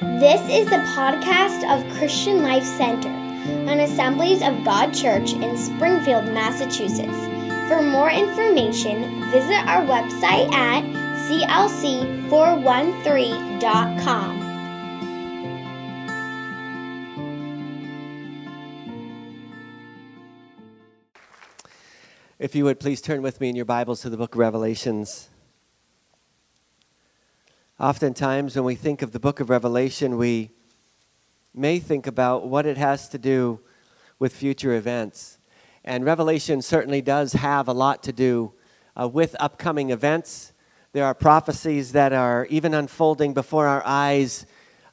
This is the podcast of Christian Life Center, an Assemblies of God church in Springfield, Massachusetts. For more information, visit our website at clc413.com. If you would please turn with me in your Bibles to the book of Revelations. Oftentimes, when we think of the book of Revelation, we may think about what it has to do with future events. And Revelation certainly does have a lot to do uh, with upcoming events. There are prophecies that are even unfolding before our eyes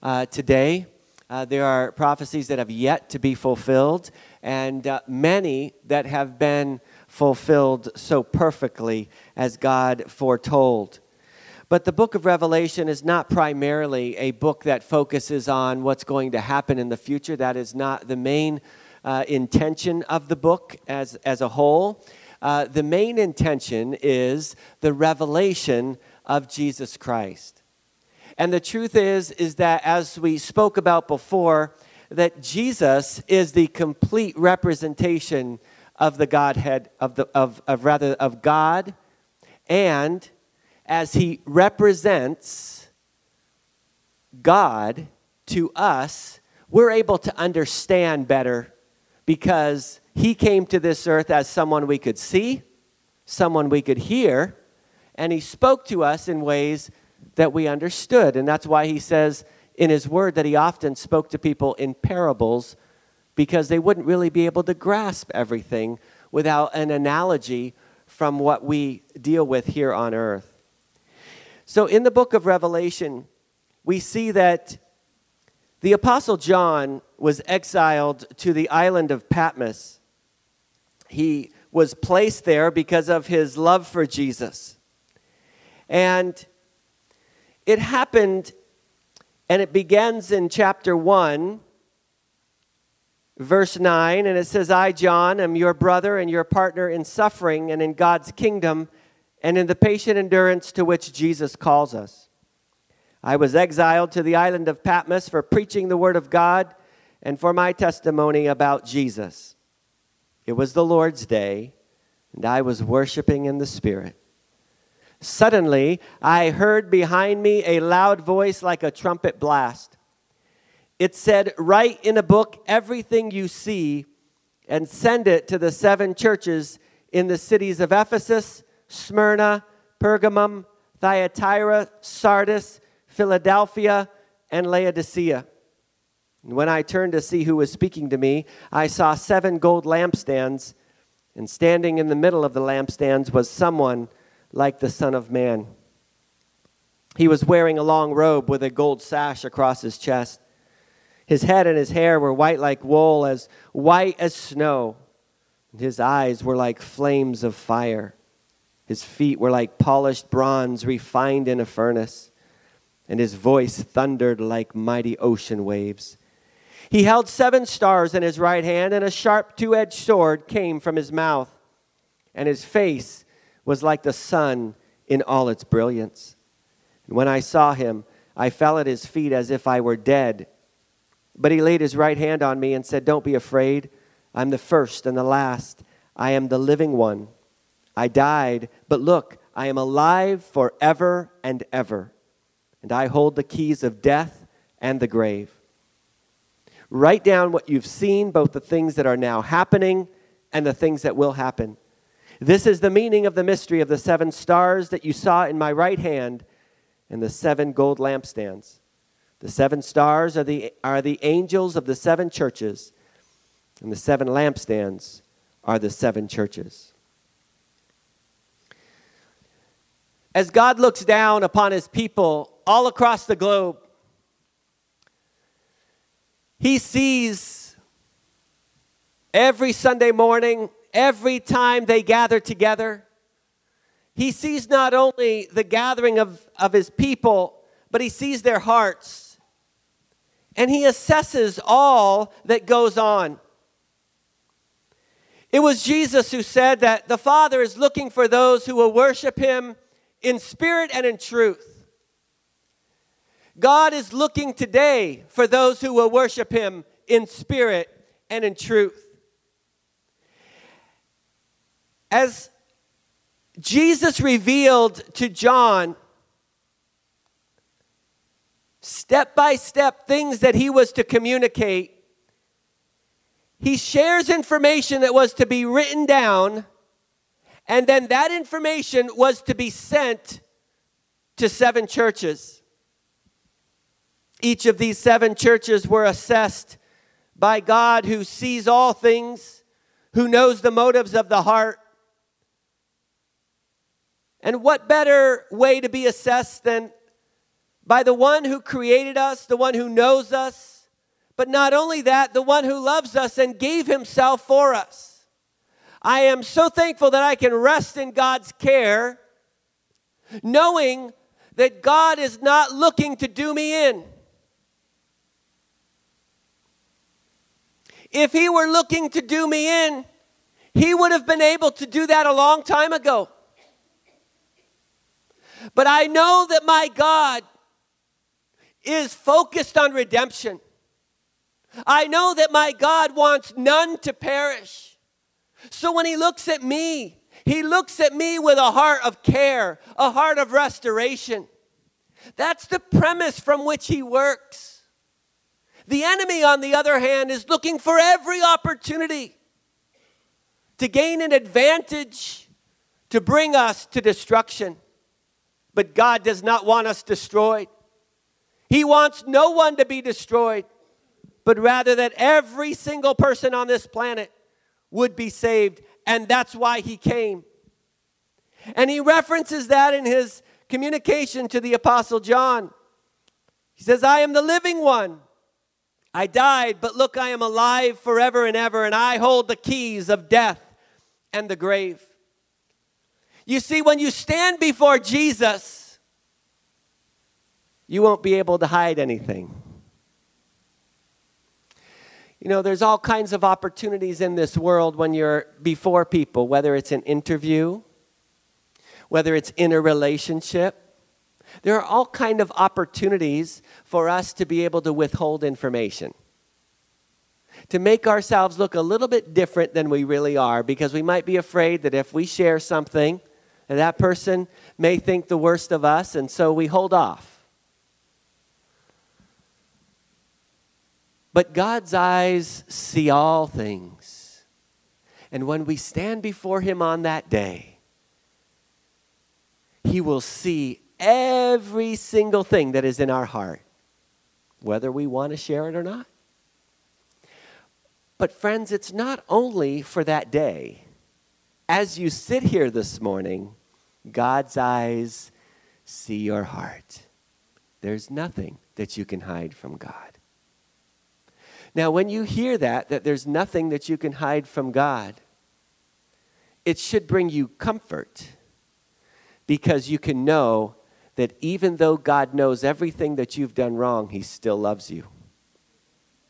uh, today. Uh, there are prophecies that have yet to be fulfilled, and uh, many that have been fulfilled so perfectly as God foretold. But the book of Revelation is not primarily a book that focuses on what's going to happen in the future. That is not the main uh, intention of the book as, as a whole. Uh, the main intention is the revelation of Jesus Christ. And the truth is, is that as we spoke about before, that Jesus is the complete representation of the Godhead, of, the, of, of rather of God, and as he represents God to us, we're able to understand better because he came to this earth as someone we could see, someone we could hear, and he spoke to us in ways that we understood. And that's why he says in his word that he often spoke to people in parables because they wouldn't really be able to grasp everything without an analogy from what we deal with here on earth. So, in the book of Revelation, we see that the Apostle John was exiled to the island of Patmos. He was placed there because of his love for Jesus. And it happened, and it begins in chapter 1 verse 9, and it says, I, John, am your brother and your partner in suffering and in God's kingdom and in the patient endurance to which Jesus calls us. I was exiled to the island of Patmos for preaching the word of God and for my testimony about Jesus. It was the Lord's day, and I was worshiping in the Spirit. Suddenly, I heard behind me a loud voice like a trumpet blast. It said, Write in a book everything you see and send it to the seven churches in the cities of Ephesus, Smyrna, Pergamum, Thyatira, Sardis, Philadelphia, and Laodicea. And when I turned to see who was speaking to me, I saw seven gold lampstands, and standing in the middle of the lampstands was someone like the Son of Man. He was wearing a long robe with a gold sash across his chest. His head and his hair were white like wool, as white as snow. And his eyes were like flames of fire. His feet were like polished bronze refined in a furnace. And his voice thundered like mighty ocean waves. He held seven stars in his right hand, and a sharp two edged sword came from his mouth. And his face was like the sun in all its brilliance. And when I saw him, I fell at his feet as if I were dead. But he laid his right hand on me and said, Don't be afraid. I'm the first and the last. I am the living one. I died, but look, I am alive forever and ever. And I hold the keys of death and the grave. Write down what you've seen, both the things that are now happening and the things that will happen. This is the meaning of the mystery of the seven stars that you saw in my right hand and the seven gold lampstands. The seven stars are the, are the angels of the seven churches, and the seven lampstands are the seven churches. As God looks down upon his people all across the globe, he sees every Sunday morning, every time they gather together, he sees not only the gathering of, of his people, but he sees their hearts and he assesses all that goes on. It was Jesus who said that the Father is looking for those who will worship him in spirit and in truth. God is looking today for those who will worship Him in spirit and in truth. As Jesus revealed to John step by step things that he was to communicate, he shares information that was to be written down, and then that information was to be sent to seven churches. Each of these seven churches were assessed by God who sees all things, who knows the motives of the heart. And what better way to be assessed than by the one who created us, the one who knows us, but not only that, the one who loves us and gave himself for us. I am so thankful that I can rest in God's care, knowing that God is not looking to do me in. If He were looking to do me in, He would have been able to do that a long time ago. But I know that my God is focused on redemption. I know that my God wants none to perish. So when He looks at me, He looks at me with a heart of care, a heart of restoration. That's the premise from which He works. The enemy, on the other hand, is looking for every opportunity to gain an advantage to bring us to destruction. But God does not want us destroyed. He wants no one to be destroyed, but rather that every single person on this planet would be saved. And that's why he came. And he references that in his communication to the Apostle John. He says, I am the living one. I died, but look, I am alive forever and ever, and I hold the keys of death and the grave. You see, when you stand before Jesus, you won't be able to hide anything. You know, there's all kinds of opportunities in this world when you're before people, whether it's an interview, whether it's in a relationship. There are all kind of opportunities for us to be able to withhold information. To make ourselves look a little bit different than we really are because we might be afraid that if we share something, that, that person may think the worst of us and so we hold off. But God's eyes see all things. And when we stand before Him on that day, He will see every single thing that is in our heart, whether we want to share it or not. But, friends, it's not only for that day. As you sit here this morning, God's eyes see your heart. There's nothing that you can hide from God. Now, when you hear that, that there's nothing that you can hide from God, it should bring you comfort because you can know that even though God knows everything that you've done wrong, He still loves you.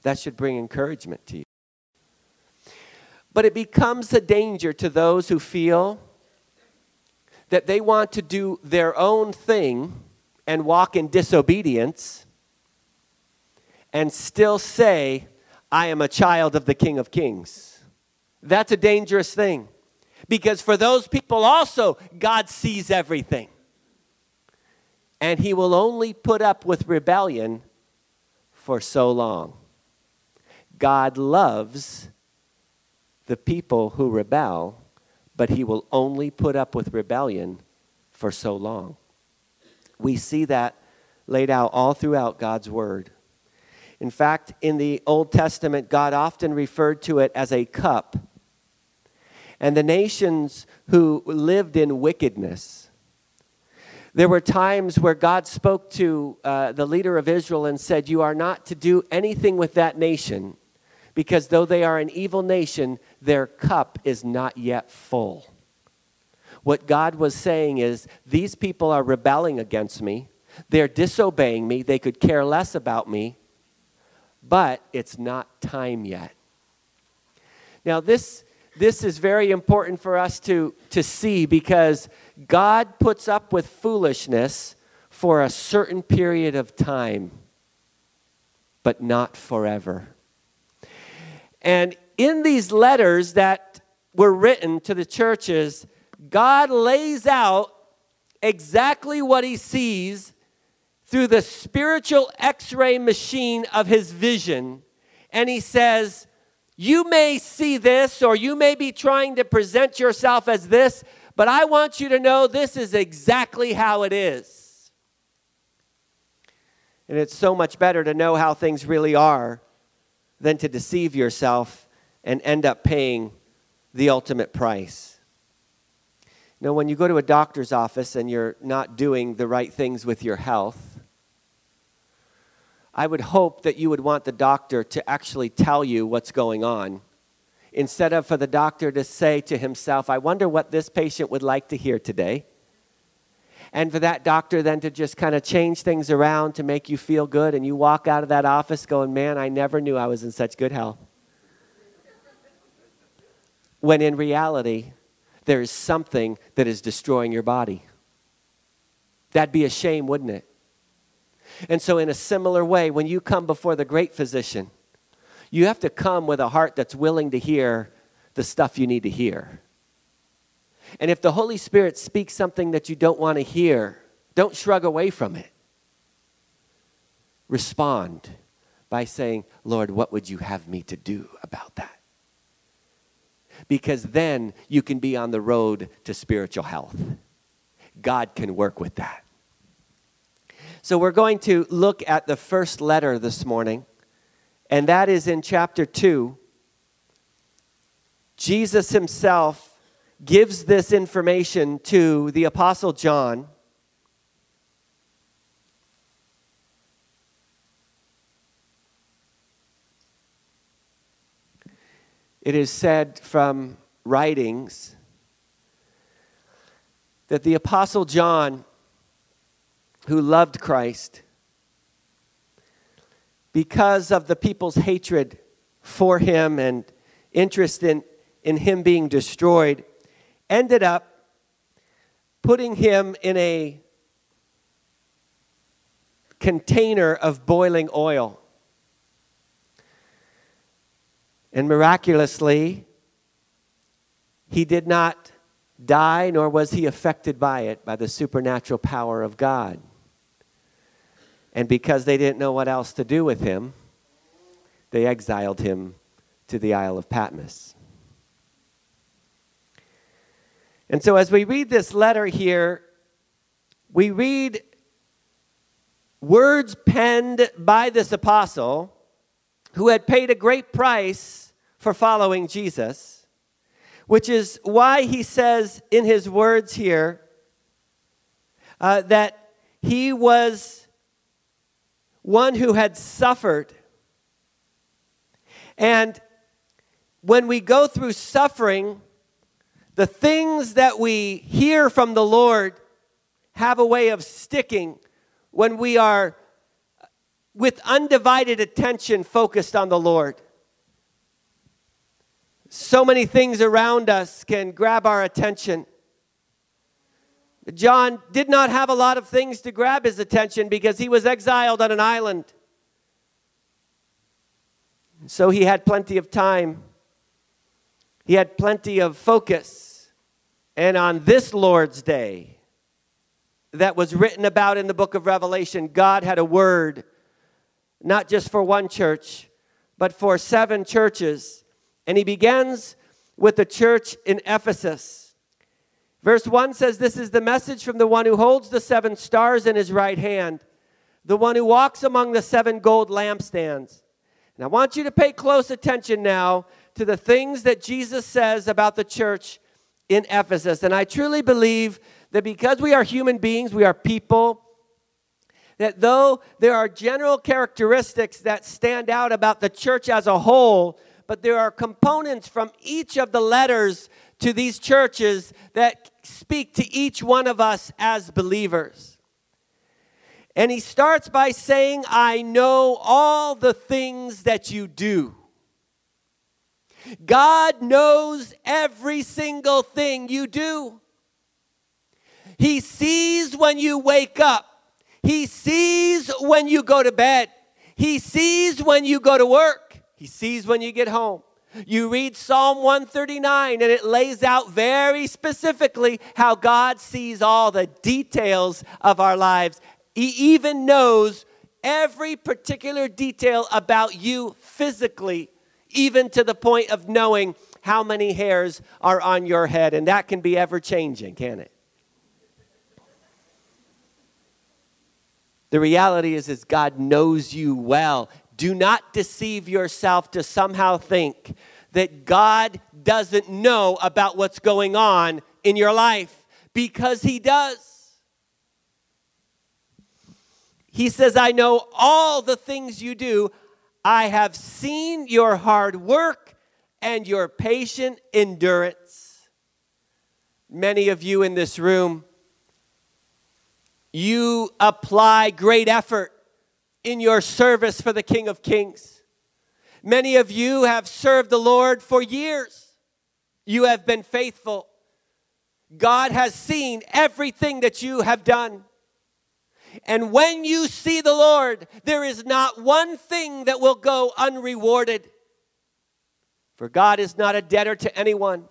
That should bring encouragement to you. But it becomes a danger to those who feel that they want to do their own thing and walk in disobedience and still say, I am a child of the King of Kings. That's a dangerous thing because for those people also, God sees everything. And He will only put up with rebellion for so long. God loves the people who rebel, but He will only put up with rebellion for so long. We see that laid out all throughout God's Word. In fact, in the Old Testament, God often referred to it as a cup. And the nations who lived in wickedness, there were times where God spoke to uh, the leader of Israel and said, You are not to do anything with that nation, because though they are an evil nation, their cup is not yet full. What God was saying is, These people are rebelling against me, they're disobeying me, they could care less about me but it's not time yet. Now, this, this is very important for us to, to see because God puts up with foolishness for a certain period of time, but not forever. And in these letters that were written to the churches, God lays out exactly what he sees through the spiritual x ray machine of his vision. And he says, You may see this, or you may be trying to present yourself as this, but I want you to know this is exactly how it is. And it's so much better to know how things really are than to deceive yourself and end up paying the ultimate price. Now, when you go to a doctor's office and you're not doing the right things with your health, I would hope that you would want the doctor to actually tell you what's going on instead of for the doctor to say to himself, I wonder what this patient would like to hear today. And for that doctor then to just kind of change things around to make you feel good, and you walk out of that office going, Man, I never knew I was in such good health. when in reality, there is something that is destroying your body. That'd be a shame, wouldn't it? And so, in a similar way, when you come before the great physician, you have to come with a heart that's willing to hear the stuff you need to hear. And if the Holy Spirit speaks something that you don't want to hear, don't shrug away from it. Respond by saying, Lord, what would you have me to do about that? Because then you can be on the road to spiritual health. God can work with that. So we're going to look at the first letter this morning, and that is in chapter 2. Jesus himself gives this information to the Apostle John. It is said from writings that the Apostle John who loved Christ, because of the people's hatred for him and interest in, in him being destroyed, ended up putting him in a container of boiling oil. And miraculously, he did not die, nor was he affected by it by the supernatural power of God. And because they didn't know what else to do with him, they exiled him to the Isle of Patmos. And so, as we read this letter here, we read words penned by this apostle who had paid a great price for following Jesus, which is why he says in his words here uh, that he was one who had suffered. And when we go through suffering, the things that we hear from the Lord have a way of sticking when we are with undivided attention focused on the Lord. So many things around us can grab our attention. John did not have a lot of things to grab his attention because he was exiled on an island. So he had plenty of time. He had plenty of focus. And on this Lord's day, that was written about in the book of Revelation, God had a word, not just for one church, but for seven churches. And he begins with the church in Ephesus. Verse 1 says, This is the message from the one who holds the seven stars in his right hand, the one who walks among the seven gold lampstands. And I want you to pay close attention now to the things that Jesus says about the church in Ephesus. And I truly believe that because we are human beings, we are people, that though there are general characteristics that stand out about the church as a whole, but there are components from each of the letters to these churches that speak to each one of us as believers. And he starts by saying, I know all the things that you do. God knows every single thing you do. He sees when you wake up. He sees when you go to bed. He sees when you go to work. He sees when you get home. You read Psalm 139, and it lays out very specifically how God sees all the details of our lives. He even knows every particular detail about you physically, even to the point of knowing how many hairs are on your head. And that can be ever changing, can it? The reality is, is God knows you well. Do not deceive yourself to somehow think that God doesn't know about what's going on in your life because He does. He says, I know all the things you do. I have seen your hard work and your patient endurance. Many of you in this room, you apply great effort in your service for the King of Kings. Many of you have served the Lord for years. You have been faithful. God has seen everything that you have done. And when you see the Lord, there is not one thing that will go unrewarded. For God is not a debtor to anyone,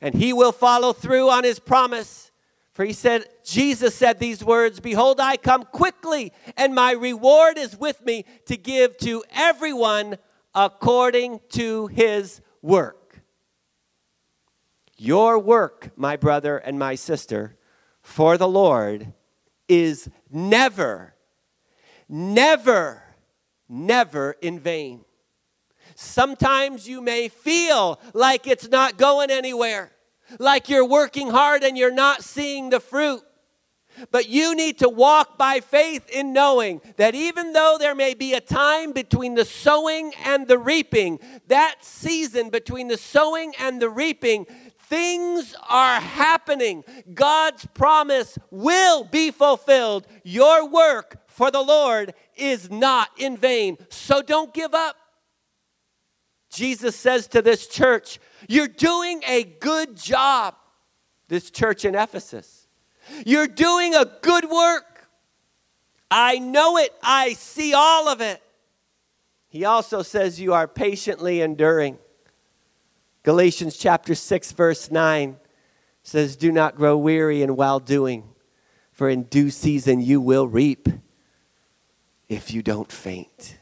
and He will follow through on His promise. For He said, Jesus said these words Behold, I come quickly, and my reward is with me to give to everyone according to his work. Your work, my brother and my sister, for the Lord is never, never, never in vain. Sometimes you may feel like it's not going anywhere, like you're working hard and you're not seeing the fruit. But you need to walk by faith in knowing that even though there may be a time between the sowing and the reaping, that season between the sowing and the reaping, things are happening. God's promise will be fulfilled. Your work for the Lord is not in vain. So don't give up. Jesus says to this church, You're doing a good job, this church in Ephesus. You're doing a good work. I know it. I see all of it. He also says you are patiently enduring. Galatians chapter 6 verse 9 says do not grow weary in well doing for in due season you will reap if you don't faint.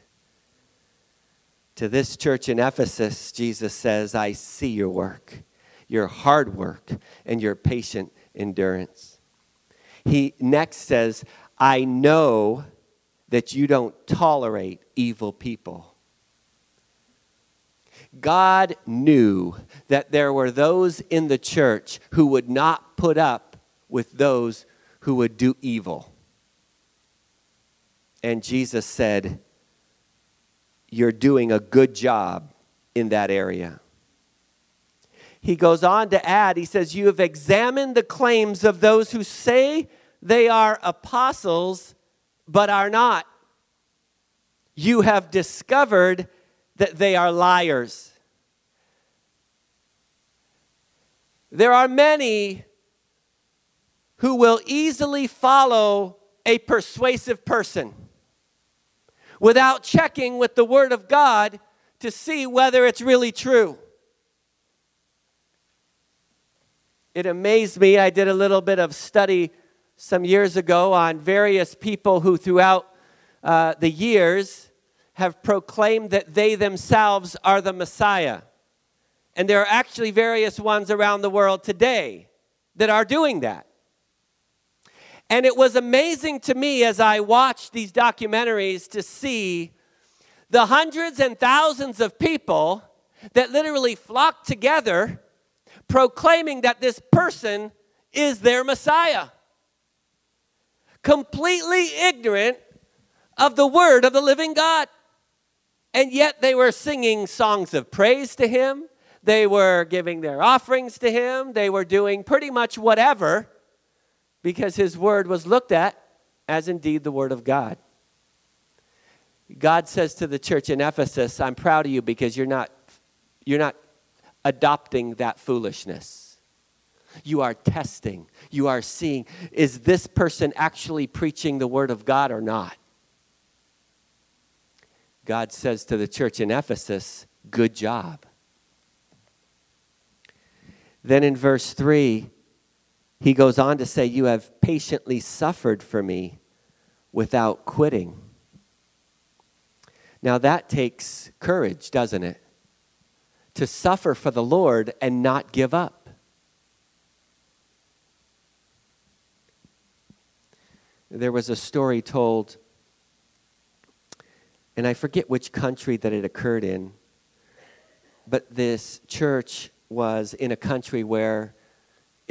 To this church in Ephesus, Jesus says, I see your work, your hard work, and your patient endurance. He next says, I know that you don't tolerate evil people. God knew that there were those in the church who would not put up with those who would do evil. And Jesus said, You're doing a good job in that area. He goes on to add, he says, You have examined the claims of those who say they are apostles, but are not. You have discovered that they are liars. There are many who will easily follow a persuasive person without checking with the Word of God to see whether it's really true. It amazed me. I did a little bit of study some years ago on various people who, throughout uh, the years, have proclaimed that they themselves are the Messiah. And there are actually various ones around the world today that are doing that. And it was amazing to me as I watched these documentaries to see the hundreds and thousands of people that literally flocked together proclaiming that this person is their Messiah. Completely ignorant of the word of the living God. And yet they were singing songs of praise to him. They were giving their offerings to him. They were doing pretty much whatever because his word was looked at as indeed the word of God. God says to the church in Ephesus, I'm proud of you because you're not, you're not adopting that foolishness. You are testing. You are seeing is this person actually preaching the word of God or not? God says to the church in Ephesus, Good job. Then in verse 3, he goes on to say, You have patiently suffered for me without quitting. Now that takes courage, doesn't it? To suffer for the Lord and not give up. There was a story told, and I forget which country that it occurred in, but this church was in a country where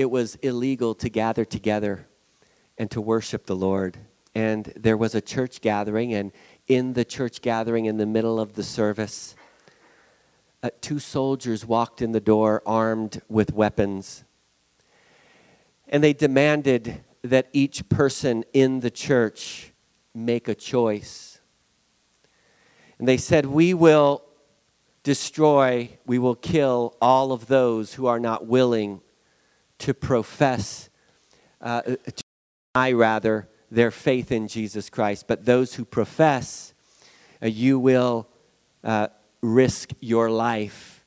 it was illegal to gather together and to worship the Lord. And there was a church gathering, and in the church gathering, in the middle of the service, uh, two soldiers walked in the door armed with weapons. And they demanded that each person in the church make a choice. And they said, We will destroy, we will kill all of those who are not willing to profess, uh, to deny rather, their faith in Jesus Christ. But those who profess, uh, you will uh, risk your life.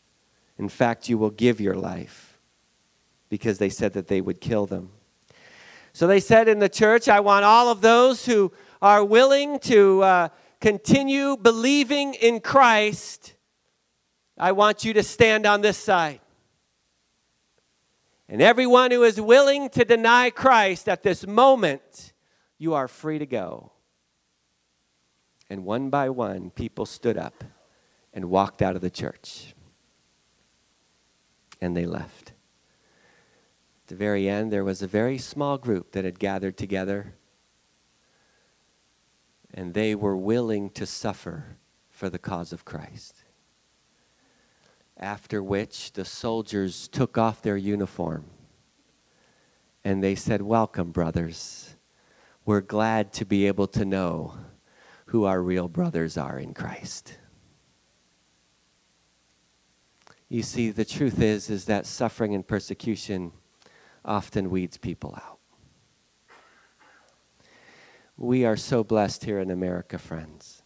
In fact, you will give your life because they said that they would kill them. So they said in the church, I want all of those who are willing to uh, continue believing in Christ I want you to stand on this side. And everyone who is willing to deny Christ at this moment, you are free to go. And one by one, people stood up and walked out of the church. And they left. At the very end, there was a very small group that had gathered together, and they were willing to suffer for the cause of Christ. After which the soldiers took off their uniform and they said, Welcome, brothers. We're glad to be able to know who our real brothers are in Christ. You see, the truth is, is that suffering and persecution often weeds people out. We are so blessed here in America, friends.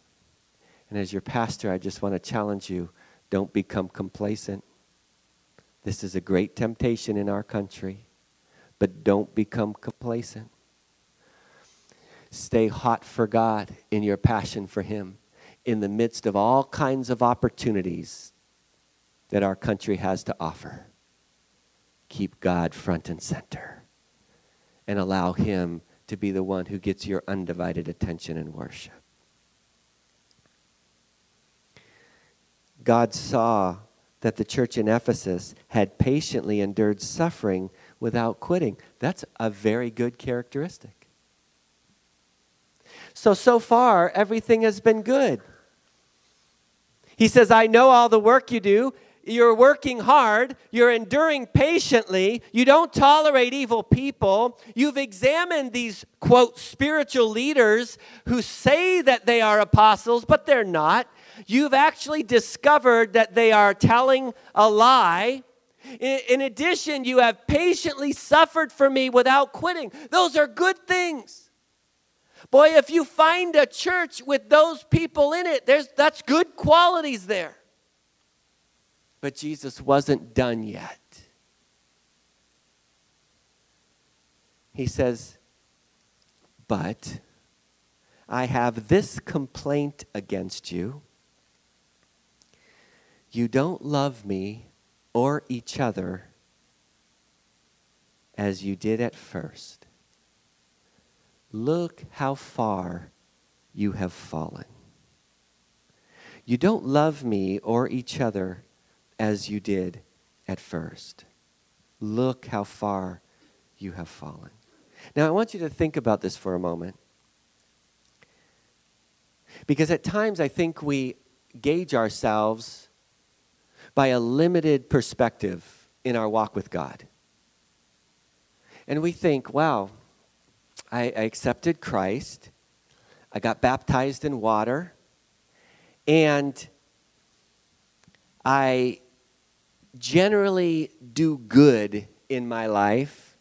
And as your pastor, I just want to challenge you don't become complacent. This is a great temptation in our country, but don't become complacent. Stay hot for God in your passion for Him in the midst of all kinds of opportunities that our country has to offer. Keep God front and center and allow Him to be the one who gets your undivided attention and worship. God saw that the church in Ephesus had patiently endured suffering without quitting. That's a very good characteristic. So, so far, everything has been good. He says, I know all the work you do. You're working hard. You're enduring patiently. You don't tolerate evil people. You've examined these, quote, spiritual leaders who say that they are apostles, but they're not you've actually discovered that they are telling a lie. In, addition, you have patiently suffered for me without quitting. Those are good things. Boy, if you find a church with those people in it, there's, that's good qualities there. But Jesus wasn't done yet. He says, But I have this complaint against you you don't love me or each other as you did at first. Look how far you have fallen. You don't love me or each other as you did at first. Look how far you have fallen. Now, I want you to think about this for a moment. Because at times I think we gauge ourselves by a limited perspective in our walk with God. And we think, wow, I, I accepted Christ, I got baptized in water, and I generally do good in my life.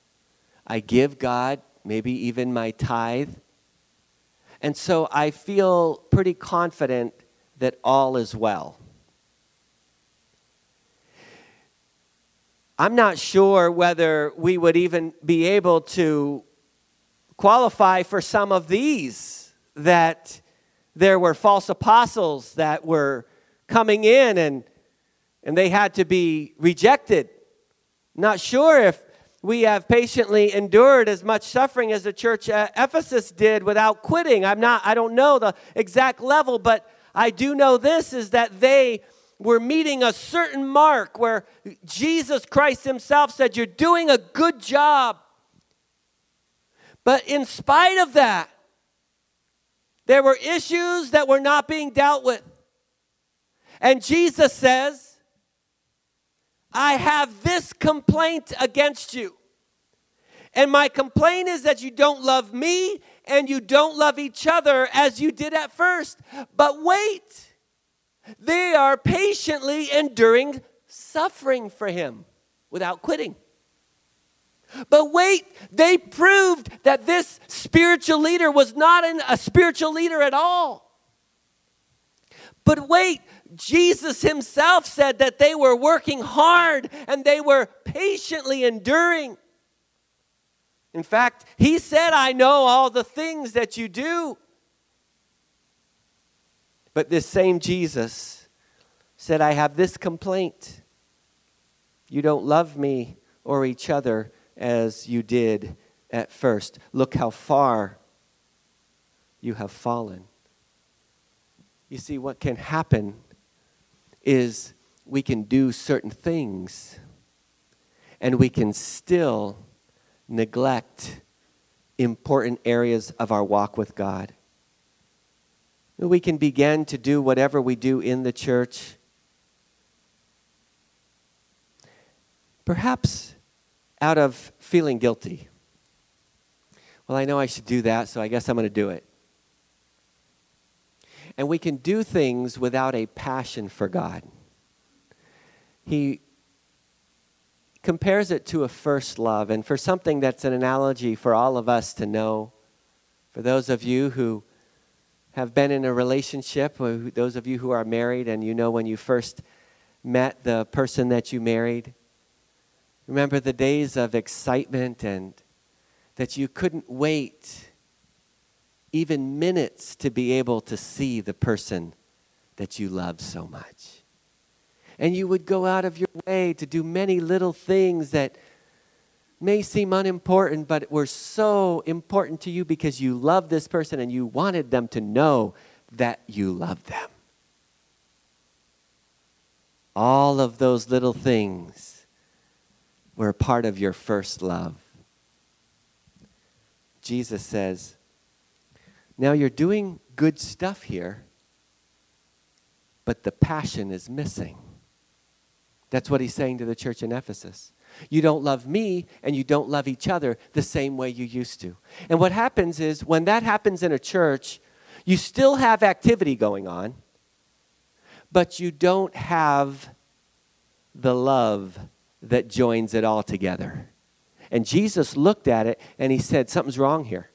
I give God maybe even my tithe. And so I feel pretty confident that all is well. I'm not sure whether we would even be able to qualify for some of these that there were false apostles that were coming in and, and they had to be rejected. Not sure if we have patiently endured as much suffering as the church at Ephesus did without quitting. I'm not, I don't know the exact level, but I do know this is that they were meeting a certain mark where Jesus Christ Himself said, You're doing a good job. But in spite of that, there were issues that were not being dealt with. And Jesus says, I have this complaint against you. And my complaint is that you don't love me and you don't love each other as you did at first. But wait, they are patiently enduring suffering for him without quitting. But wait, they proved that this spiritual leader was not an, a spiritual leader at all. But wait, Jesus himself said that they were working hard and they were patiently enduring. In fact, he said, I know all the things that you do. But this same Jesus said, I have this complaint. You don't love me or each other as you did at first. Look how far you have fallen. You see, what can happen is we can do certain things and we can still neglect important areas of our walk with God. We can begin to do whatever we do in the church. Perhaps out of feeling guilty. Well, I know I should do that, so I guess I'm going to do it. And we can do things without a passion for God. He compares it to a first love, and for something that's an analogy for all of us to know. For those of you who have been in a relationship, those of you who are married, and you know when you first met the person that you married, Remember the days of excitement and that you couldn't wait even minutes to be able to see the person that you love so much. And you would go out of your way to do many little things that may seem unimportant, but were so important to you because you love this person and you wanted them to know that you love them. All of those little things were part of your first love. Jesus says, Now you're doing good stuff here, but the passion is missing. That's what he's saying to the church in Ephesus. You don't love me and you don't love each other the same way you used to. And what happens is when that happens in a church, you still have activity going on, but you don't have the love that joins it all together. And Jesus looked at it and he said, Something's wrong here.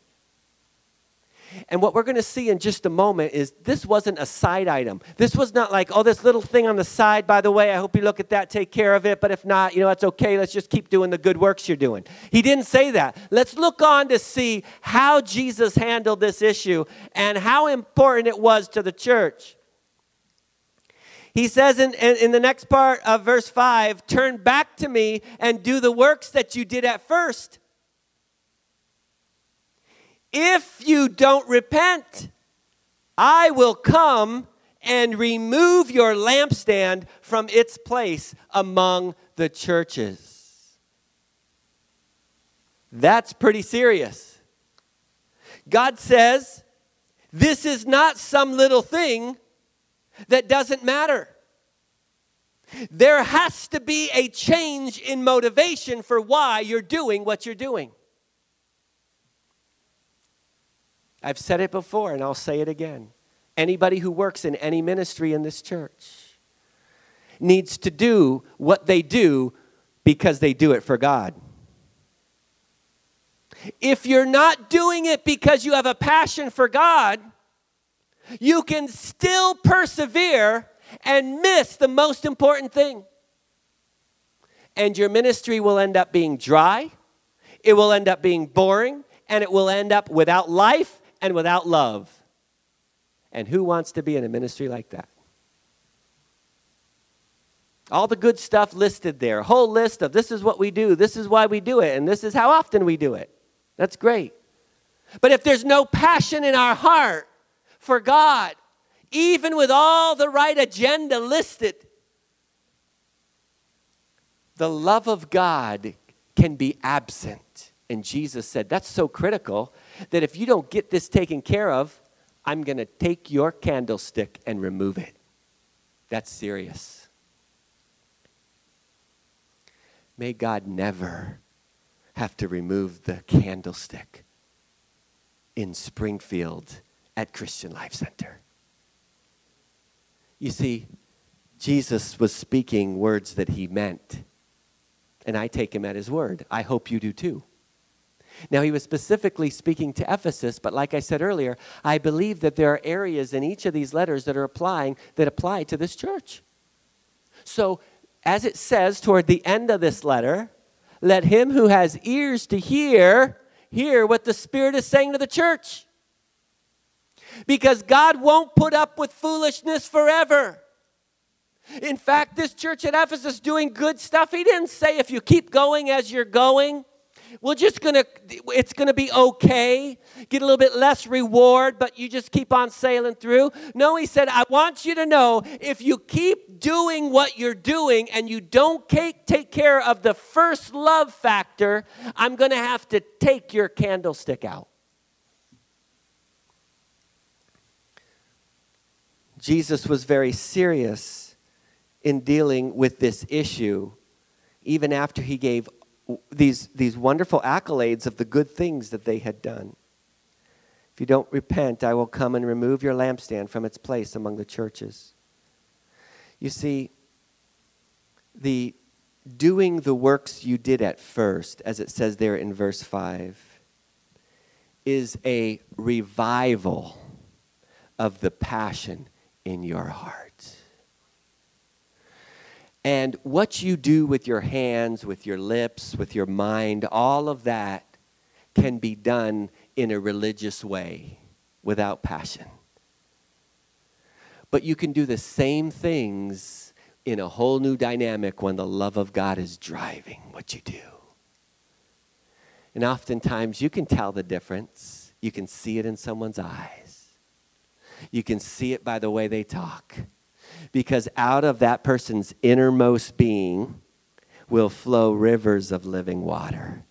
And what we're going to see in just a moment is this wasn't a side item. This was not like, oh, this little thing on the side, by the way, I hope you look at that, take care of it. But if not, you know, that's okay. Let's just keep doing the good works you're doing. He didn't say that. Let's look on to see how Jesus handled this issue and how important it was to the church. He says in, in, in, the next part of verse 5 Turn back to me and do the works that you did at first. If you don't repent, I will come and remove your lampstand from its place among the churches. That's pretty serious. God says, This is not some little thing that doesn't matter. There has to be a change in motivation for why you're doing what you're doing. I've said it before and I'll say it again. Anybody who works in any ministry in this church needs to do what they do because they do it for God. if you're not doing it because you have a passion for God, you can still persevere and miss the most important thing. And your ministry will end up being dry, it will end up being boring, and it will end up without life and without love. And who wants to be in a ministry like that? All the good stuff listed there, whole list of this is what we do, this is why we do it, and this is how often we do it. That's great. But if there's no passion in our heart for God, even with all the right agenda listed, the love of God can be absent. And Jesus said, That's so critical that if you don't get this taken care of, I'm going to take your candlestick and remove it. That's serious. May God never have to remove the candlestick in Springfield at Christian Life Center. You see, Jesus was speaking words that he meant, and I take him at his word. I hope you do too. Now, he was specifically speaking to Ephesus, but like I said earlier, I believe that there are areas in each of these letters that are applying that apply to this church. So, as it says toward the end of this letter, let him who has ears to hear hear what the Spirit is saying to the church. Because God won't put up with foolishness forever. In fact, this church at Ephesus doing good stuff. He didn't say if you keep going as you're going, we're just gonna it's gonna be okay get a little bit less reward but you just keep on sailing through. No he said i want you to know if you keep doing what you're doing and you don't take care of the first love factor i'm gonna have to take your candlestick out. Jesus was very serious in dealing with this issue even after he gave these, these wonderful accolades of the good things that they had done. If you don't repent, I will come and remove your lampstand from its place among the churches. You see, the doing the works you did at first, as it says there in verse 5, is a revival of the passion in your heart. And what you do with your hands, with your lips, with your mind, all of that can be done in a religious way without passion. But you can do the same things in a whole new dynamic when the love of God is driving what you do. And oftentimes you can tell the difference. You can see it in someone's eyes. You can see it by the way they talk because out of that person's innermost being will flow rivers of living water.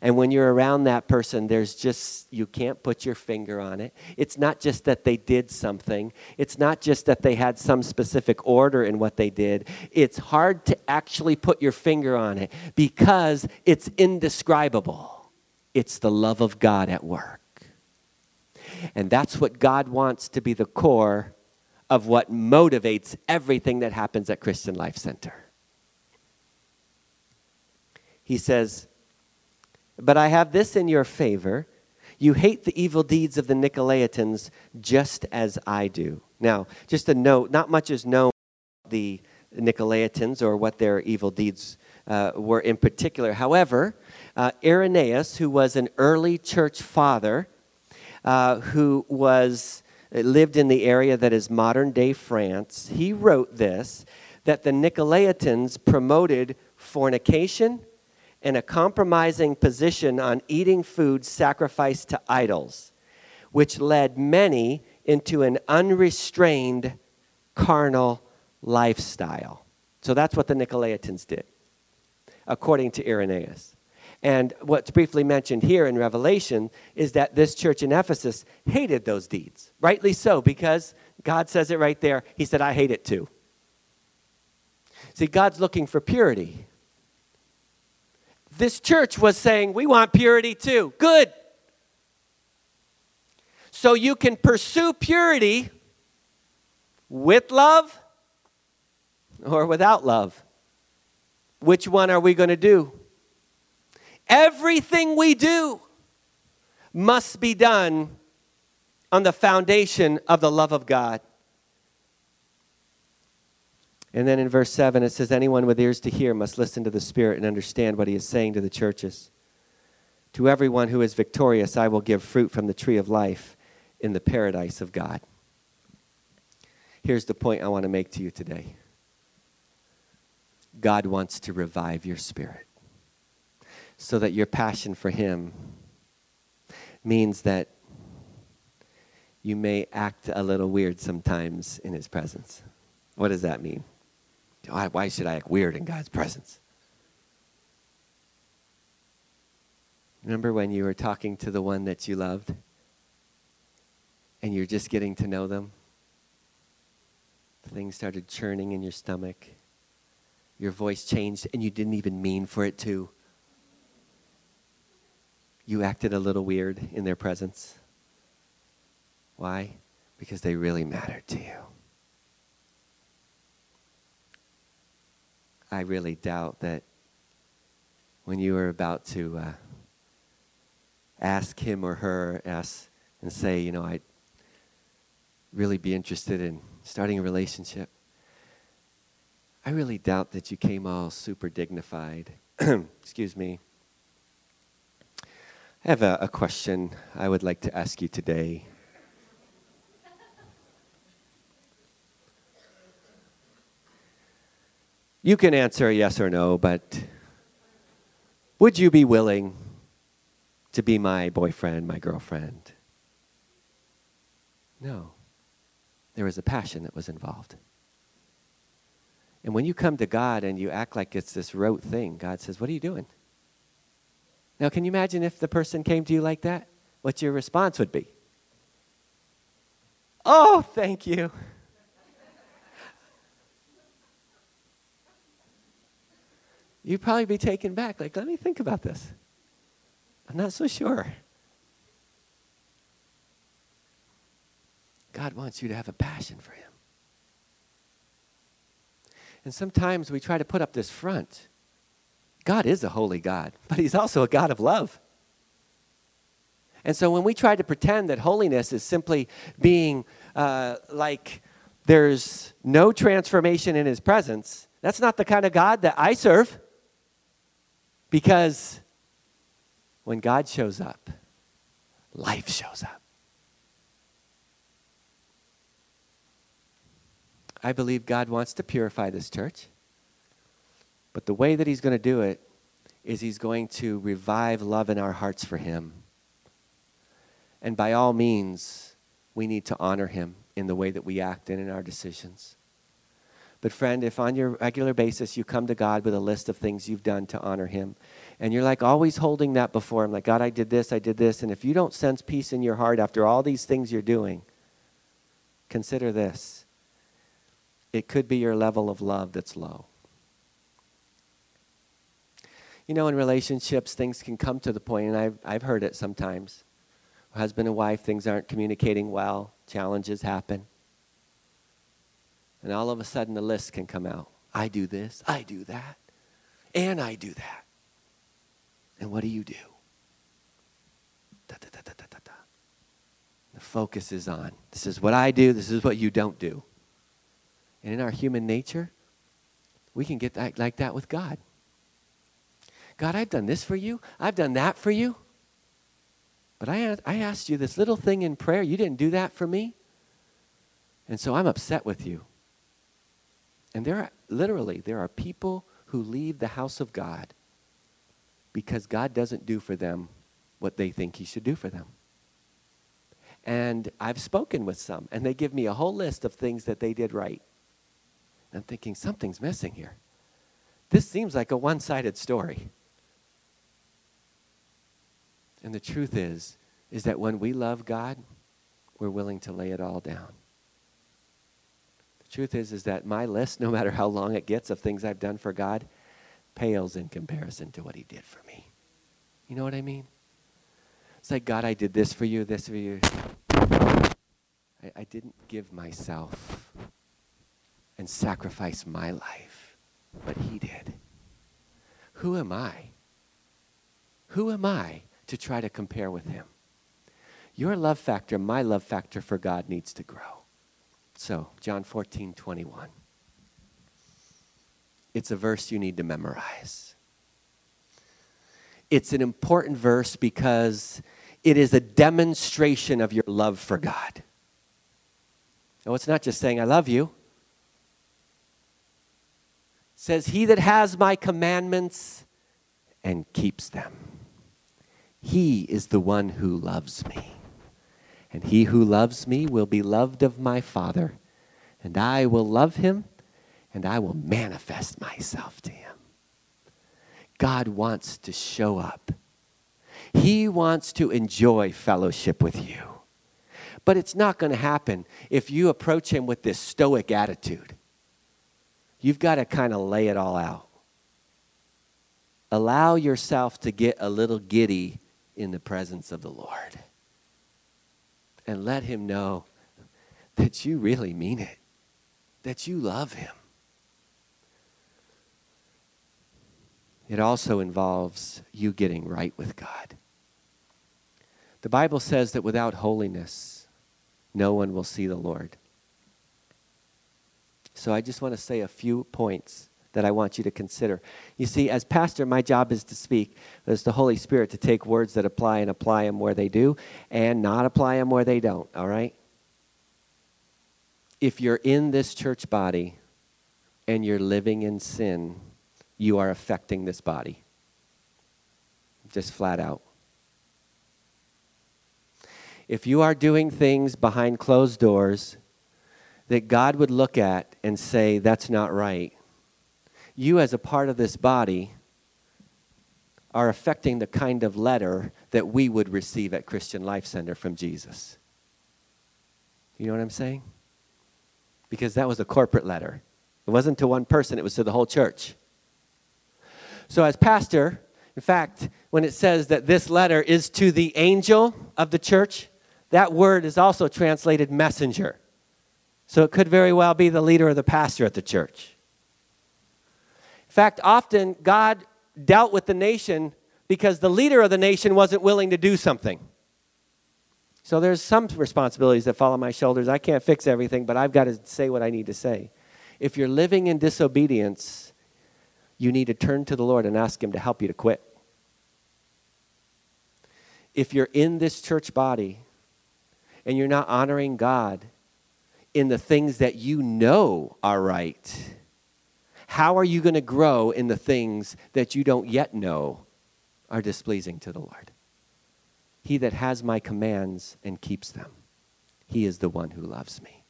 And when you're around that person, there's just, you can't put your finger on it. It's not just that they did something, it's not just that they had some specific order in what they did. It's hard to actually put your finger on it because it's indescribable. It's the love of God at work. And that's what God wants to be the core of what motivates everything that happens at Christian Life Center. He says, But I have this in your favor. You hate the evil deeds of the Nicolaitans just as I do. Now, just a note not much is known about the Nicolaitans or what their evil deeds uh, were in particular. However, uh, Irenaeus, who was an early church father, uh, who was lived in the area that is modern day France, he wrote this that the Nicolaitans promoted fornication and a compromising position on eating food sacrificed to idols, which led many into an unrestrained carnal lifestyle. So that's what the Nicolaitans did, according to Irenaeus. And what's briefly mentioned here in Revelation is that this church in Ephesus hated those deeds. Rightly so, because God says it right there. He said, I hate it too. See, God's looking for purity. This church was saying, We want purity too. Good. So you can pursue purity with love or without love. Which one are we going to do? Everything we do must be done on the foundation of the love of God. And then in verse 7, it says, Anyone with ears to hear must listen to the Spirit and understand what he is saying to the churches. To everyone who is victorious, I will give fruit from the tree of life in the paradise of God. Here's the point I want to make to you today God wants to revive your spirit so that your passion for Him means that you may act a little weird sometimes in His presence. What does that mean? Why should I act weird in God's presence? Remember when you were talking to the one that you loved and you're just getting to know them? Things started churning in your stomach. Your voice changed and you didn't even mean for it to. You acted a little weird in their presence. Why? Because they really mattered to you. I really doubt that when you were about to uh, ask him or her, ask and say, you know, I'd really be interested in starting a relationship. I really doubt that you came all super dignified. Excuse me. I have a, a question I would like to ask you today. You can answer yes or no, but would you be willing to be my boyfriend, my girlfriend? No. There was a passion that was involved. And when you come to God and you act like it's this rote thing, God says, What are you doing? Now, can you imagine if the person came to you like that? What your response would be? Oh, thank you. you'd probably be taken back. Like, let me think about this. I'm not so sure. God wants you to have a passion for Him. And sometimes we try to put up this front. God is a holy God, but He's also a God of love. And so when we try to pretend that holiness is simply being uh, like there's no transformation in His presence, that's not the kind of God that I serve. Because when God shows up, life shows up. I believe God wants to purify this church. But the way that He's going to do it is He's going to revive love in our hearts for Him. And by all means, we need to honor Him in the way that we act and in our decisions. But, friend, if on your regular basis you come to God with a list of things you've done to honor Him, and you're like always holding that before Him, like, God, I did this, I did this, and if you don't sense peace in your heart after all these things you're doing, consider this. It could be your level of love that's low. You know, in relationships, things can come to the point, and I've, I've heard it sometimes. Husband and wife, things aren't communicating well, challenges happen. And all of a sudden, the list can come out. I do this, I do that, and I do that. And what do you do? Da, da, da, the focus is on this is what I do, this is what you don't do. And in our human nature, we can get that, like that with God. God, I've done this for you, I've done that for you. But I, I asked you this little thing in prayer, you didn't do that for me. And so I'm upset with you. And there are literally there are people who leave the house of God because God doesn't do for them what they think he should do for them. And I've spoken with some and they give me a whole list of things that they did right. And I'm thinking something's missing here. This seems like a one-sided story. And the truth is is that when we love God, we're willing to lay it all down. The truth is, is that my list, no matter how long it gets of things I've done for God, pales in comparison to what He did for me. You know what I mean? It's like, God, I did this for you, this for you. I, I didn't give myself and sacrifice my life, but He did. Who am I? Who am I to try to compare with Him? your love factor, my love factor for God needs to grow. So, John 14, 21. It's a verse you need to memorize. It's an important verse because it is a demonstration of your love for God. No, it's not just saying, I love you. It says, He that has my commandments and keeps them, he is the one who loves me. And he who loves me will be loved of my Father, and I will love him, and I will manifest myself to him. God wants to show up. He wants to enjoy fellowship with you. But it's not going to happen if you approach him with this stoic attitude. You've got to kind of lay it all out. Allow yourself to get a little giddy in the presence of the Lord and let him know that you really mean it, that you love him. It also involves you getting right with God. The Bible says that without holiness, no one will see the Lord. So I just want to say a few points that I want you to consider. You see, as pastor, my job is to speak. There's the Holy Spirit to take words that apply and apply them where they do and not apply them where they don't, all right? If you're in this church body and you're living in sin, you are affecting this body. Just flat out. If you are doing things behind closed doors that God would look at and say, that's not right, you, as a part of this body, are affecting the kind of letter that we would receive at Christian Life Center from Jesus. You know what I'm saying? Because that was a corporate letter. It wasn't to one person, it was to the whole church. So, as pastor, in fact, when it says that this letter is to the angel of the church, that word is also translated messenger. So, it could very well be the leader or the pastor at the church fact, often God dealt with the nation because the leader of the nation wasn't willing to do something. So there's some responsibilities that fall on my shoulders. I can't fix everything, but I've got to say what I need to say. If you're living in disobedience, you need to turn to the Lord and ask Him to help you to quit. If you're in this church body and you're not honoring God in the things that you know are right, how are you going to grow in the things that you don't yet know are displeasing to the Lord? He that has my commands and keeps them, he is the one who loves me.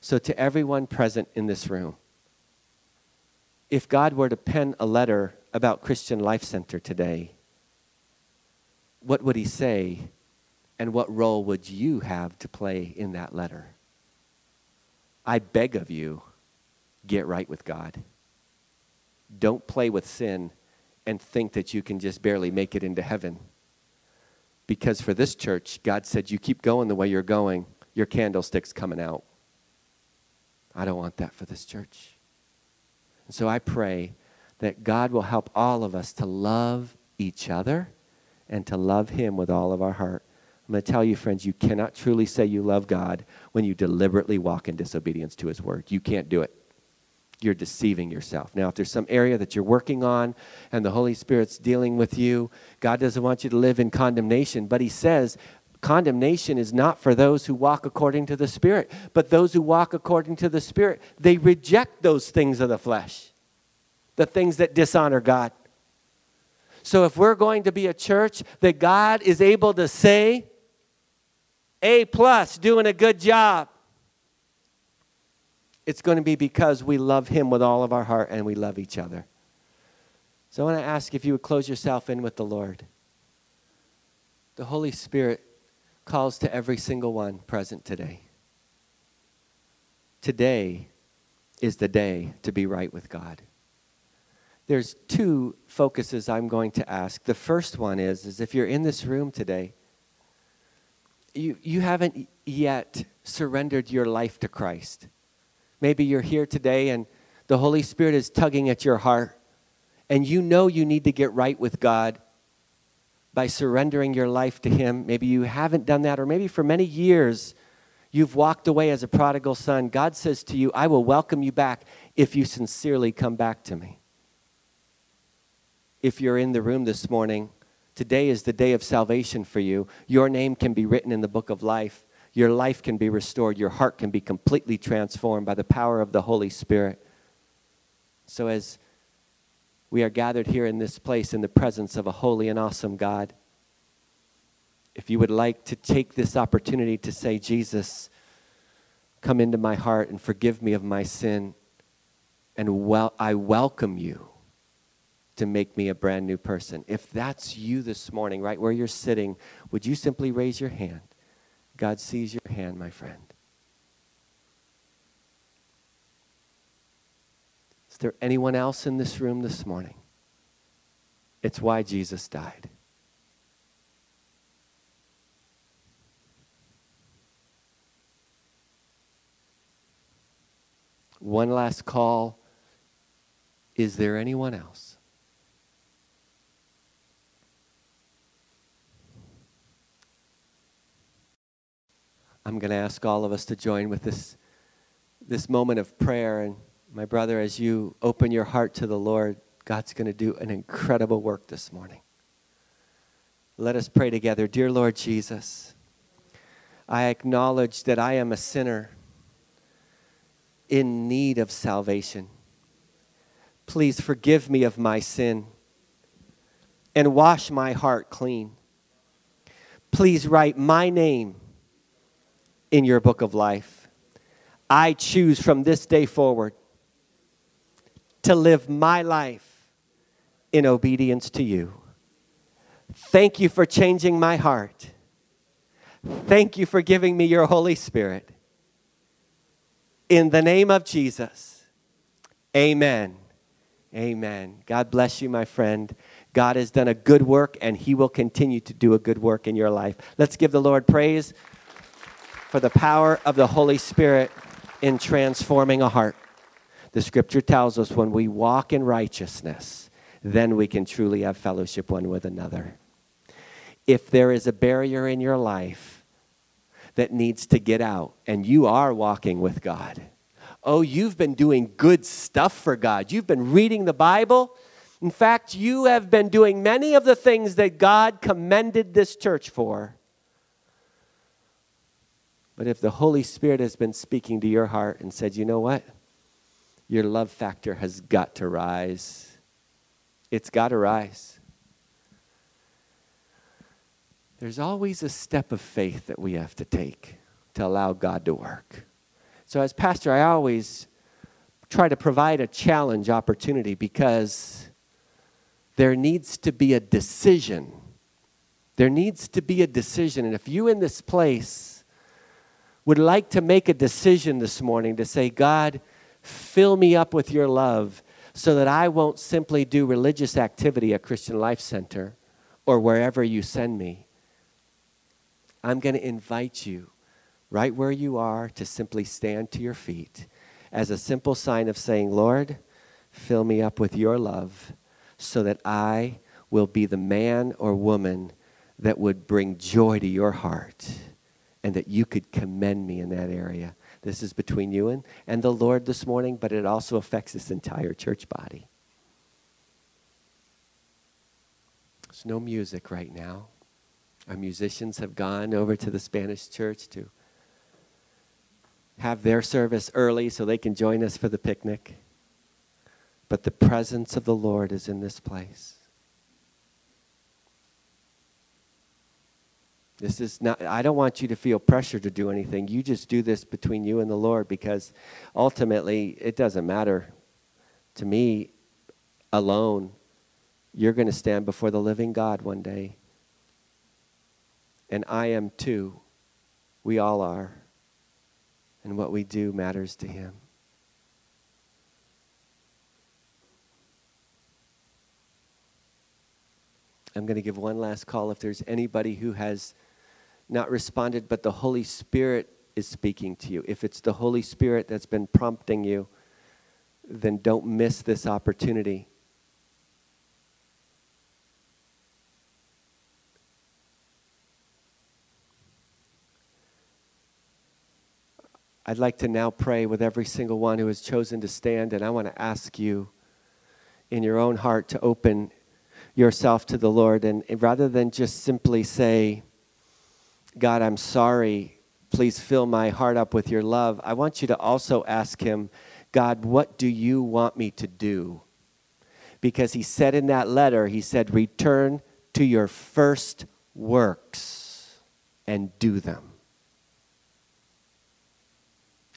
So, to everyone present in this room, if God were to pen a letter about Christian Life Center today, what would he say and what role would you have to play in that letter? I beg of you, get right with God. Don't play with sin and think that you can just barely make it into heaven. Because for this church, God said, You keep going the way you're going, your candlestick's coming out. I don't want that for this church. And so I pray that God will help all of us to love each other and to love Him with all of our heart. I'm going to tell you, friends, you cannot truly say you love God when you deliberately walk in disobedience to His word. You can't do it you're deceiving yourself. Now, if there's some area that you're working on and the Holy Spirit's dealing with you, God doesn't want you to live in condemnation, but He says, condemnation is not for those who walk according to the Spirit, but those who walk according to the Spirit, they reject those things of the flesh, the things that dishonor God. So, if we're going to be a church that God is able to say, A plus, doing a good job, it's going to be because we love Him with all of our heart and we love each other. So I want to ask if you would close yourself in with the Lord. The Holy Spirit calls to every single one present today. Today is the day to be right with God. There's two focuses I'm going to ask. The first one is, is if you're in this room today, you, you haven't yet surrendered your life to Christ. Maybe you're here today and the Holy Spirit is tugging at your heart, and you know you need to get right with God, by surrendering your life to Him. Maybe you haven't done that, or maybe for many years you've walked away as a prodigal son. God says to you, I will welcome you back if you sincerely come back to me. If you're in the room this morning, today is the day of salvation for you. Your name can be written in the book of life. Your life can be restored. Your heart can be completely transformed by the power of the Holy Spirit. So, as we are gathered here in this place in the presence of a holy and awesome God. If you would like to take this opportunity to say, Jesus, come into my heart and forgive me of my sin, and I welcome you to make me a brand new person. If that's you this morning, right where you're sitting, would you simply raise your hand? God sees your hand, my friend. Is there anyone else in this room this morning? It's why Jesus died. One last call. Is there anyone else? I'm going to ask all of us to join with this, this moment of prayer and my brother, as you open your heart to the Lord, God's going to do an incredible work this morning. Let us pray together. Dear Lord Jesus, I acknowledge that I am a sinner in need of salvation. Please forgive me of my sin and wash my heart clean. Please write my name in your book of life. I choose from this day forward to live my life in obedience to you. Thank you for changing my heart. Thank you for giving me your Holy Spirit. In the name of Jesus, amen. Amen. God bless you, my friend. God has done a good work and he will continue to do a good work in your life. Let's give the Lord praise for the power of the Holy Spirit in transforming a heart. The scripture tells us when we walk in righteousness, then we can truly have fellowship one with another. If there is a barrier in your life that needs to get out and you are walking with God, oh, you've been doing good stuff for God. You've been reading the Bible. In fact, you have been doing many of the things that God commended this church for. But if the Holy Spirit has been speaking to your heart and said, you know what? your love factor has got to rise. It's got to rise. There's always a step of faith that we have to take to allow God to work. So, as pastor, I always try to provide a challenge opportunity because there needs to be a decision. There needs to be a decision. And if you in this place would like to make a decision this morning to say, God, Fill me up with your love so that I won't simply do religious activity at Christian Life Center or wherever you send me. I'm going to invite you right where you are to simply stand to your feet as a simple sign of saying, Lord, fill me up with your love so that I will be the man or woman that would bring joy to your heart and that you could commend me in that area. This is between you and, and the Lord this morning, but it also affects this entire church body. There's no music right now. Our musicians have gone over to the Spanish church to have their service early so they can join us for the picnic. But the presence of the Lord is in this place. This is not, I don't want you to feel pressure to do anything. You just do this between you and the Lord because ultimately it doesn't matter to me alone. You're going to stand before the living God one day. And I am too. We all are. And what we do matters to Him. I'm going to give one last call if there's anybody who has not responded, but the Holy Spirit is speaking to you. If it's the Holy Spirit that's been prompting you, then don't miss this opportunity. I'd like to now pray with every single one who has chosen to stand, and I want to ask you in your own heart to open yourself to the Lord. And rather than just simply say, God, I'm sorry, please fill my heart up with your love, I want you to also ask Him, God, what do you want me to do? Because He said in that letter, He said, return to your first works and do them.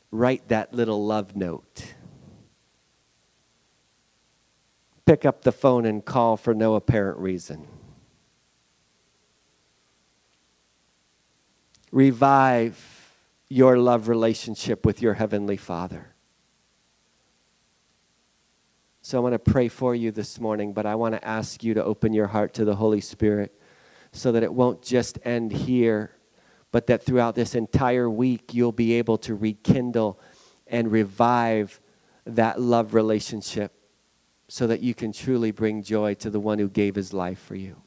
Write that little love note pick up the phone and call for no apparent reason. Revive your love relationship with your Heavenly Father. So I want to pray for you this morning, but I want to ask you to open your heart to the Holy Spirit so that it won't just end here, but that throughout this entire week you'll be able to rekindle and revive that love relationship so that you can truly bring joy to the one who gave his life for you.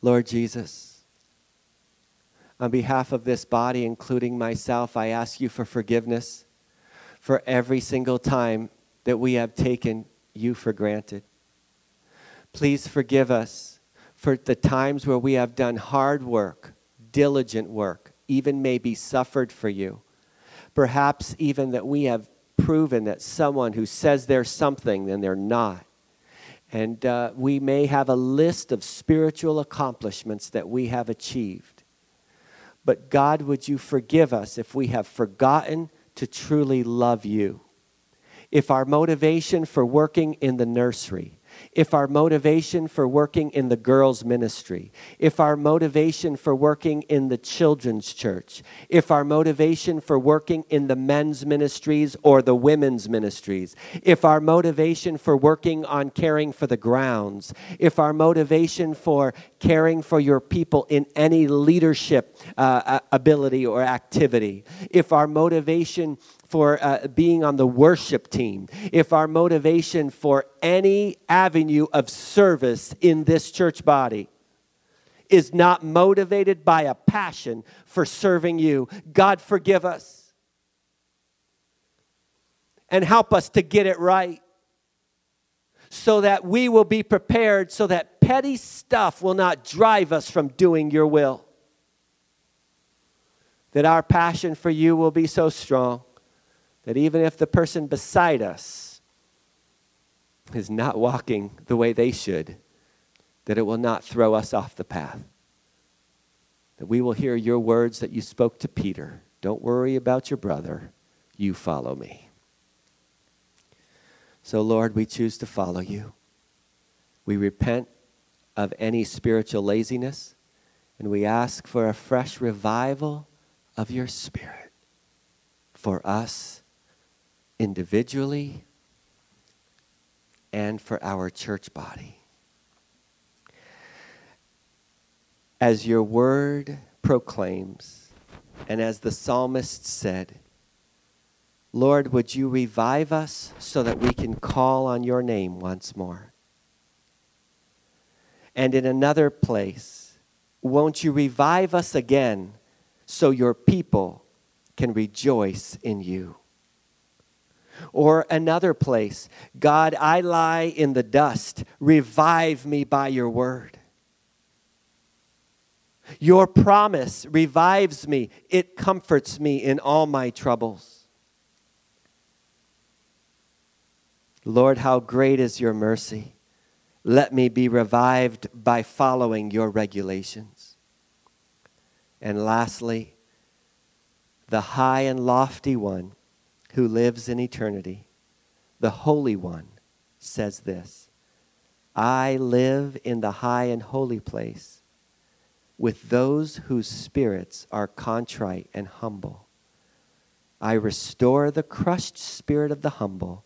Lord Jesus, on behalf of this body, including myself, I ask you for forgiveness for every single time that we have taken you for granted. Please forgive us for the times where we have done hard work, diligent work, even maybe suffered for you. Perhaps even that we have proven that someone who says they're something, then they're not. And uh, we may have a list of spiritual accomplishments that we have achieved. But God, would you forgive us if we have forgotten to truly love you? If our motivation for working in the nursery, if our motivation for working in the girls' ministry, if our motivation for working in the children's church, if our motivation for working in the men's ministries or the women's ministries, if our motivation for working on caring for the grounds, if our motivation for caring for your people in any leadership uh, ability or activity, if our motivation for uh, being on the worship team, if our motivation for any avenue of service in this church body is not motivated by a passion for serving you, God forgive us. And help us to get it right. So that we will be prepared so that petty stuff will not drive us from doing your will. That our passion for you will be so strong that even if the person beside us is not walking the way they should, that it will not throw us off the path. That we will hear your words that you spoke to Peter. Don't worry about your brother, you follow me. So, Lord, we choose to follow you. We repent of any spiritual laziness, and we ask for a fresh revival of your spirit for us individually and for our church body. As your word proclaims, and as the psalmist said, Lord, would you revive us so that we can call on your name once more? And in another place, won't you revive us again so your people can rejoice in you? Or another place, God, I lie in the dust. Revive me by your word. Your promise revives me, it comforts me in all my troubles. Lord, how great is your mercy. Let me be revived by following your regulations. And lastly, the high and lofty one who lives in eternity, the Holy One, says this I live in the high and holy place with those whose spirits are contrite and humble. I restore the crushed spirit of the humble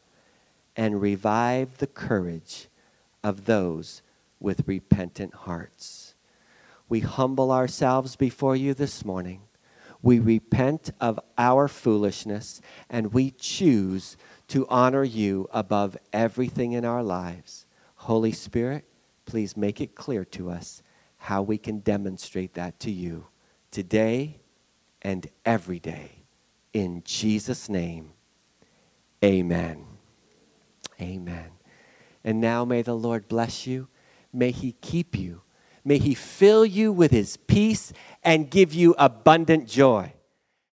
and revive the courage of those with repentant hearts. We humble ourselves before you this morning we repent of our foolishness and we choose to honor you above everything in our lives. Holy Spirit, please make it clear to us how we can demonstrate that to you today and every day. In Jesus' name, amen. Amen. And now may the Lord bless you. May he keep you. May he fill you with his peace and give you abundant joy.